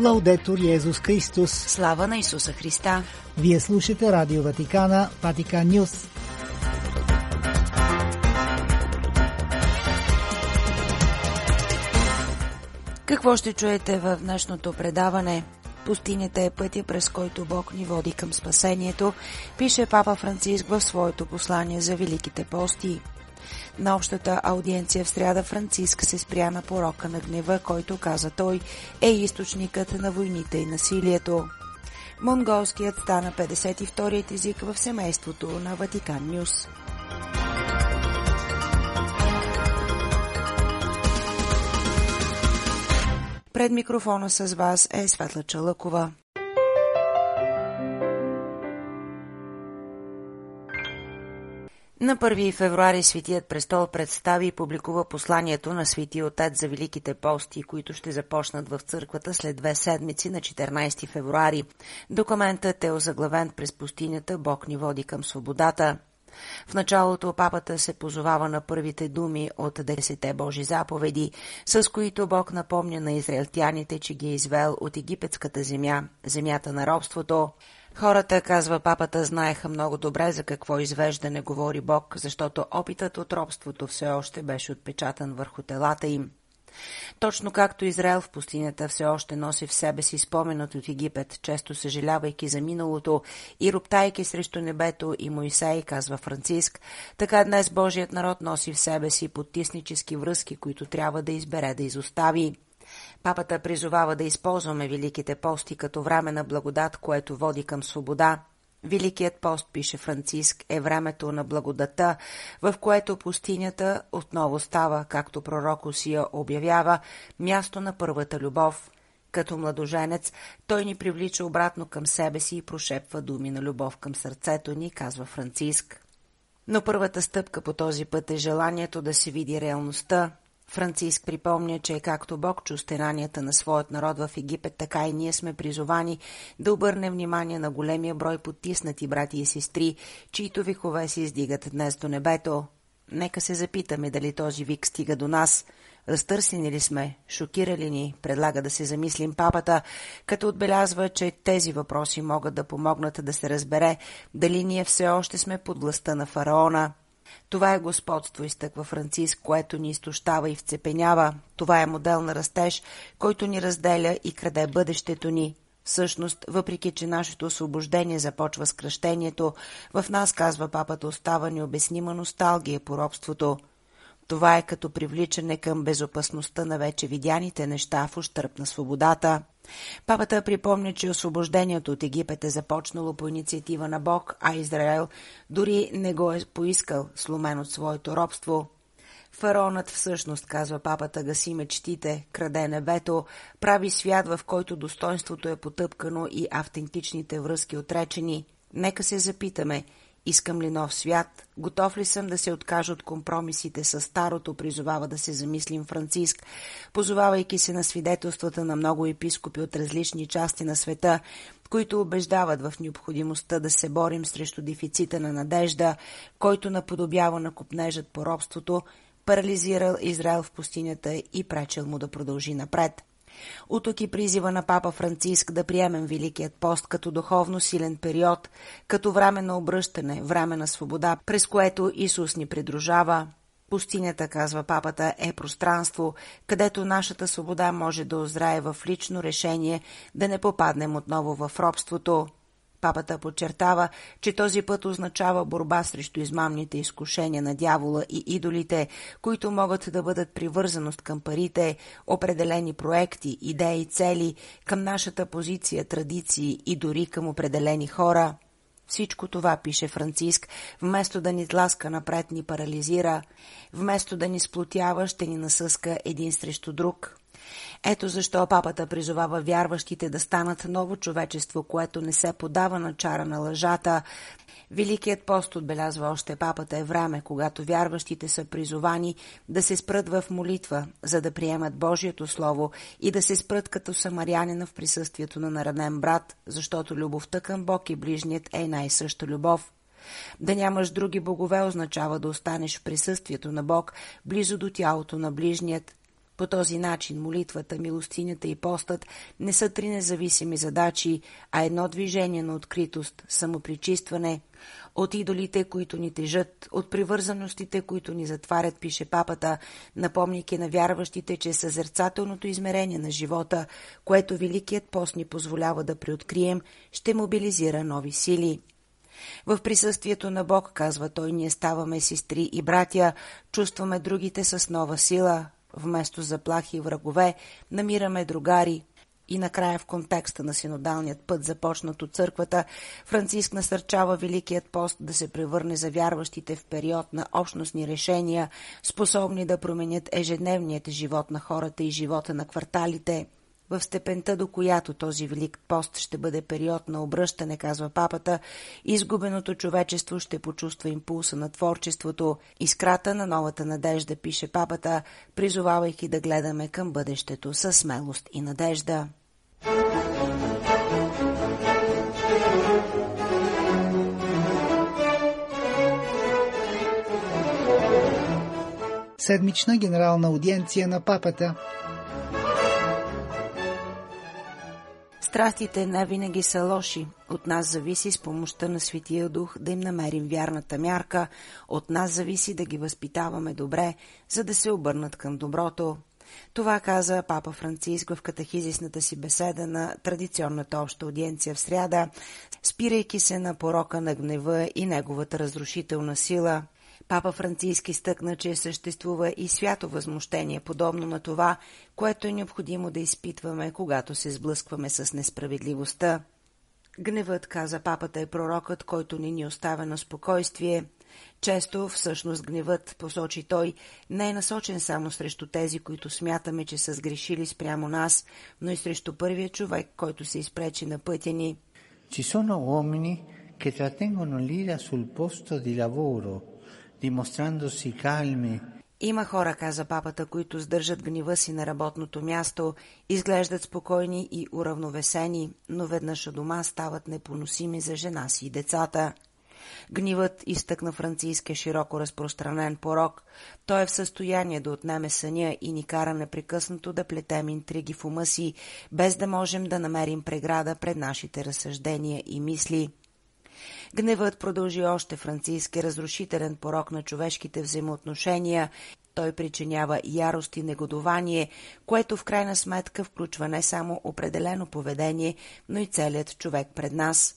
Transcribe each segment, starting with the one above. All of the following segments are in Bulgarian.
Лаудетор Йезус Христос. Слава на Исуса Христа. Вие слушате Радио Ватикана, Ватикан Нюс. Какво ще чуете в днешното предаване? Пустинята е пътя, през който Бог ни води към спасението, пише Папа Франциск в своето послание за Великите пости. На общата аудиенция в сряда Франциск се спря на порока на гнева, който, каза той, е източникът на войните и насилието. Монголският стана 52-ият език в семейството на Ватикан Нюс. Пред микрофона с вас е Светла Чалъкова. На 1 февруари Светият престол представи и публикува посланието на Свети Отец за Великите пости, които ще започнат в църквата след две седмици на 14 февруари. Документът е озаглавен през пустинята Бог ни води към свободата. В началото папата се позовава на първите думи от Десете Божи заповеди, с които Бог напомня на израелтяните, че ги е извел от египетската земя, земята на робството. Хората, казва папата, знаеха много добре за какво извеждане говори Бог, защото опитът от робството все още беше отпечатан върху телата им. Точно както Израел в пустинята все още носи в себе си споменът от Египет, често съжалявайки за миналото и роптайки срещу небето и Моисей, казва Франциск, така днес Божият народ носи в себе си подтиснически връзки, които трябва да избере да изостави. Папата призовава да използваме Великите пости като време на благодат, което води към свобода. Великият пост, пише Франциск, е времето на благодата, в което пустинята отново става, както пророк Осия обявява, място на първата любов. Като младоженец, той ни привлича обратно към себе си и прошепва думи на любов към сърцето ни, казва Франциск. Но първата стъпка по този път е желанието да се види реалността, Франциск припомня, че както Бог чу стенанията на своят народ в Египет, така и ние сме призовани да обърнем внимание на големия брой потиснати брати и сестри, чието викове се издигат днес до небето. Нека се запитаме дали този вик стига до нас. Разтърсени ли сме? Шокирали ни? Предлага да се замислим папата, като отбелязва, че тези въпроси могат да помогнат да се разбере дали ние все още сме под властта на фараона, това е господство, изтъква Франциск, което ни изтощава и вцепенява. Това е модел на растеж, който ни разделя и краде бъдещето ни. Всъщност, въпреки че нашето освобождение започва с кръщението, в нас, казва папата, остава необяснима носталгия по робството. Това е като привличане към безопасността на вече видяните неща в ущърп на свободата. Папата припомня, че освобождението от Египет е започнало по инициатива на Бог, а Израел дори не го е поискал, сломен от своето робство. Фараонът всъщност, казва папата, гаси мечтите, краде небето, прави свят, в който достоинството е потъпкано и автентичните връзки отречени. Нека се запитаме – Искам ли нов свят? Готов ли съм да се откажа от компромисите с старото, призовава да се замислим Франциск, позовавайки се на свидетелствата на много епископи от различни части на света, които убеждават в необходимостта да се борим срещу дефицита на надежда, който наподобява на купнежът по робството, парализирал Израел в пустинята и пречел му да продължи напред. От тук и призива на папа Франциск да приемем Великият пост като духовно силен период, като време на обръщане, време на свобода, през което Исус ни придружава. Пустинята, казва папата, е пространство, където нашата свобода може да озрае в лично решение да не попаднем отново в робството. Папата подчертава, че този път означава борба срещу измамните изкушения на дявола и идолите, които могат да бъдат привързаност към парите, определени проекти, идеи, цели, към нашата позиция, традиции и дори към определени хора. Всичко това, пише Франциск, вместо да ни тласка напред, ни парализира, вместо да ни сплотява, ще ни насъска един срещу друг. Ето защо папата призовава вярващите да станат ново човечество, което не се подава на чара на лъжата. Великият пост, отбелязва още папата, е време, когато вярващите са призовани да се спрат в молитва, за да приемат Божието Слово и да се спрат като самарянина в присъствието на наранен брат, защото любовта към Бог и ближният е най-съща любов. Да нямаш други богове означава да останеш в присъствието на Бог, близо до тялото на ближният, По този начин молитвата, милостинята и постът не са три независими задачи, а едно движение на откритост, самопричистване, от идолите, които ни тежат, от привързаностите, които ни затварят, пише папата, напомняйки на вярващите, че съзерцателното измерение на живота, което Великият пост ни позволява да приоткрием, ще мобилизира нови сили. В присъствието на Бог, казва той, ние ставаме сестри и братя, чувстваме другите с нова сила. Вместо заплахи и врагове, намираме другари, и накрая в контекста на синодалният път, започнат от църквата, Франциск насърчава Великият пост да се превърне за вярващите в период на общностни решения, способни да променят ежедневният живот на хората и живота на кварталите – в степента, до която този велик пост ще бъде период на обръщане, казва папата, изгубеното човечество ще почувства импулса на творчеството, искрата на новата надежда, пише папата, призовавайки да гледаме към бъдещето със смелост и надежда. Седмична генерална аудиенция на папата Страстите не винаги са лоши. От нас зависи с помощта на Светия Дух да им намерим вярната мярка. От нас зависи да ги възпитаваме добре, за да се обърнат към доброто. Това каза папа Франциск в катехизисната си беседа на традиционната обща аудиенция в сряда, спирайки се на порока на гнева и неговата разрушителна сила – Папа Франциски стъкна, че съществува и свято възмущение, подобно на това, което е необходимо да изпитваме, когато се сблъскваме с несправедливостта. Гневът, каза папата, е пророкът, който не ни оставя на спокойствие. Често, всъщност, гневът, посочи той, не е насочен само срещу тези, които смятаме, че са сгрешили спрямо нас, но и срещу първия човек, който се изпречи на пътя ни. Ci sono uomini che trattengono l'ira sul posto di lavoro. Има хора, каза папата, които сдържат гнева си на работното място, изглеждат спокойни и уравновесени, но веднъж у дома стават непоносими за жена си и децата. Гнивът изтъкна Франциска широко разпространен порок. Той е в състояние да отнеме съня и ни кара непрекъснато да плетем интриги в ума си, без да можем да намерим преграда пред нашите разсъждения и мисли. Гневът продължи още франциски разрушителен порок на човешките взаимоотношения. Той причинява ярост и негодование, което в крайна сметка включва не само определено поведение, но и целият човек пред нас.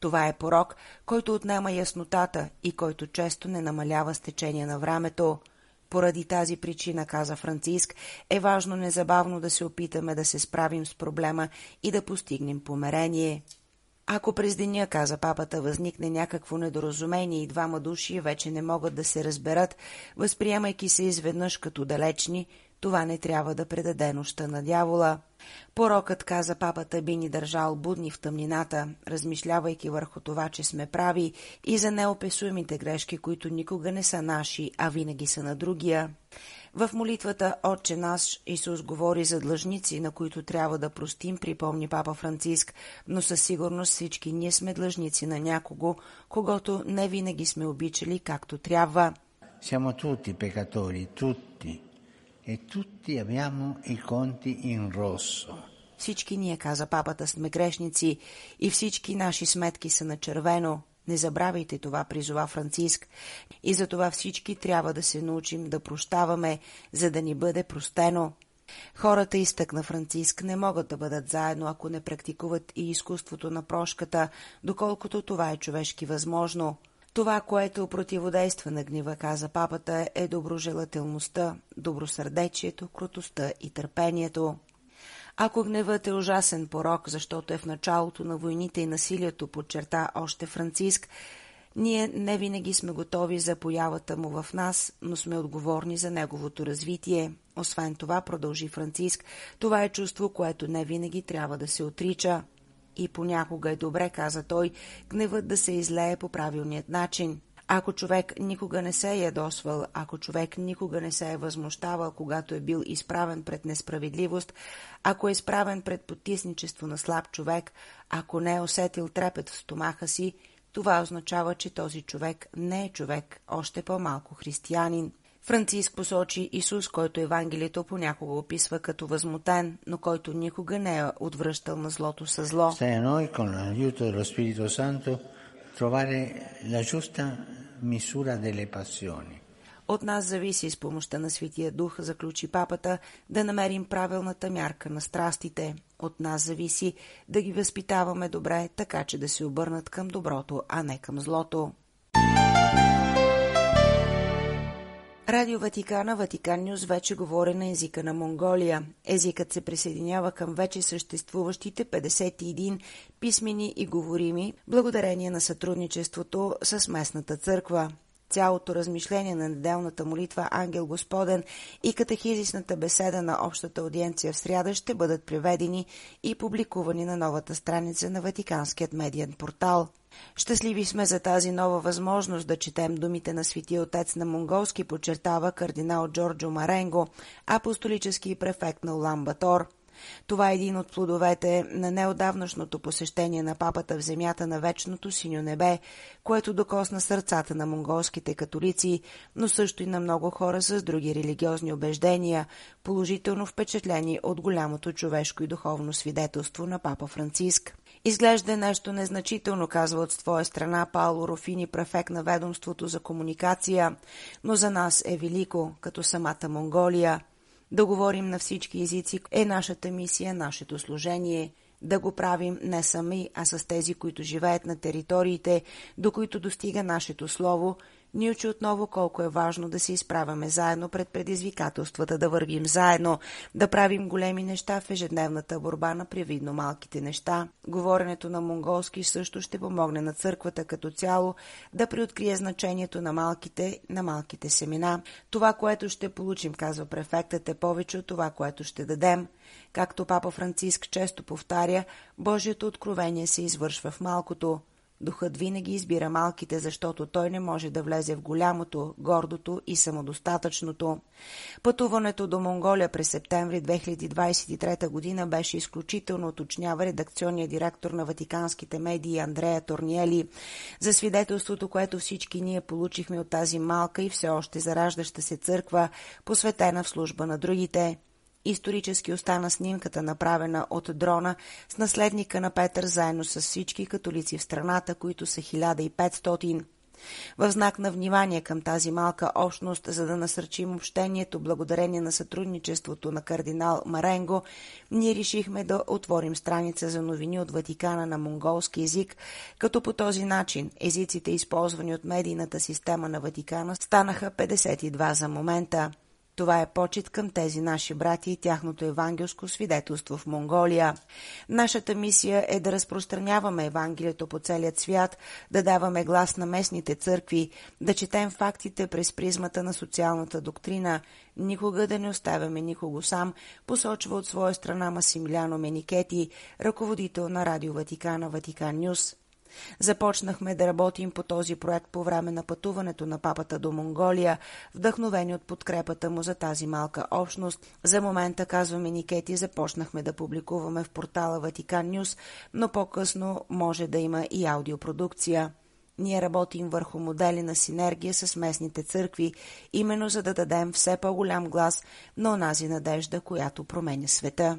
Това е порок, който отнема яснотата и който често не намалява с течение на времето. Поради тази причина, каза Франциск, е важно незабавно да се опитаме да се справим с проблема и да постигнем померение. Ако през деня, каза папата, възникне някакво недоразумение и двама души вече не могат да се разберат, възприемайки се изведнъж като далечни, това не трябва да предаде нощта на дявола. Порокът, каза папата, би ни държал будни в тъмнината, размишлявайки върху това, че сме прави и за неописуемите грешки, които никога не са наши, а винаги са на другия. В молитвата Отче наш Исус говори за длъжници, на които трябва да простим, припомни папа Франциск, но със сигурност всички ние сме длъжници на някого, когато не винаги сме обичали както трябва. Siamo tutti peccatori, tutti. E tutti abbiamo i conti in rosso. Всички ние, каза папата, сме грешници и всички наши сметки са на червено. Не забравяйте това, призова Франциск. И за това всички трябва да се научим да прощаваме, за да ни бъде простено. Хората, изтъкна Франциск, не могат да бъдат заедно, ако не практикуват и изкуството на прошката, доколкото това е човешки възможно. Това, което противодейства на гнива, каза папата, е доброжелателността, добросърдечието, крутостта и търпението. Ако гневът е ужасен порок, защото е в началото на войните и насилието, подчерта още Франциск, ние не винаги сме готови за появата му в нас, но сме отговорни за неговото развитие. Освен това, продължи Франциск, това е чувство, което не винаги трябва да се отрича. И понякога е добре, каза той, гневът да се излее по правилният начин. Ако човек никога не се е ядосвал, ако човек никога не се е възмущавал, когато е бил изправен пред несправедливост, ако е изправен пред потисничество на слаб човек, ако не е усетил трепет в стомаха си, това означава, че този човек не е човек, още по-малко християнин. Франциск посочи Исус, който Евангелието понякога описва като възмутен, но който никога не е отвръщал на злото с зло. Stai trovare la giusta misura delle passioni. От нас зависи с помощта на Светия Дух, заключи папата, да намерим правилната мярка на страстите. От нас зависи да ги възпитаваме добре, така че да се обърнат към доброто, а не към злото. Радио Ватикана, Ватикан Нюз вече говори на езика на Монголия. Езикът се присъединява към вече съществуващите 51 писмени и говорими, благодарение на сътрудничеството с местната църква. Цялото размишление на неделната молитва Ангел Господен и катехизисната беседа на общата аудиенция в сряда ще бъдат преведени и публикувани на новата страница на Ватиканският медиен портал. Щастливи сме за тази нова възможност да четем думите на светия отец на монголски, подчертава кардинал Джорджо Маренго, апостолически префект на Улан Батор. Това е един от плодовете на неодавнашното посещение на папата в земята на вечното синьо небе, което докосна сърцата на монголските католици, но също и на много хора с други религиозни убеждения, положително впечатлени от голямото човешко и духовно свидетелство на папа Франциск. Изглежда нещо незначително, казва от своя страна Пауло Рофини, префект на ведомството за комуникация, но за нас е велико, като самата Монголия. Да говорим на всички езици е нашата мисия, нашето служение. Да го правим не сами, а с тези, които живеят на териториите, до които достига нашето слово – ни учи отново колко е важно да се изправяме заедно пред предизвикателствата, да вървим заедно, да правим големи неща в ежедневната борба на привидно малките неща. Говоренето на монголски също ще помогне на църквата като цяло да приоткрие значението на малките, на малките семена. Това, което ще получим, казва префектът, е повече от това, което ще дадем. Както папа Франциск често повтаря, Божието откровение се извършва в малкото – Духът винаги избира малките, защото той не може да влезе в голямото, гордото и самодостатъчното. Пътуването до Монголия през септември 2023 година беше изключително уточнява редакционния директор на ватиканските медии Андрея Торниели за свидетелството, което всички ние получихме от тази малка и все още зараждаща се църква, посветена в служба на другите. Исторически остана снимката, направена от дрона с наследника на Петър, заедно с всички католици в страната, които са 1500. В знак на внимание към тази малка общност, за да насърчим общението благодарение на сътрудничеството на кардинал Маренго, ние решихме да отворим страница за новини от Ватикана на монголски език, като по този начин езиците, използвани от медийната система на Ватикана, станаха 52 за момента. Това е почет към тези наши брати и тяхното евангелско свидетелство в Монголия. Нашата мисия е да разпространяваме Евангелието по целият свят, да даваме глас на местните църкви, да четем фактите през призмата на социалната доктрина, никога да не оставяме никого сам, посочва от своя страна Масимиляно Меникети, ръководител на Радио Ватикана Ватикан Нюс. Започнахме да работим по този проект по време на пътуването на папата до Монголия, вдъхновени от подкрепата му за тази малка общност. За момента, казваме Никети, започнахме да публикуваме в портала Ватикан Нюс, но по-късно може да има и аудиопродукция. Ние работим върху модели на синергия с местните църкви, именно за да дадем все по-голям глас на онази надежда, която променя света.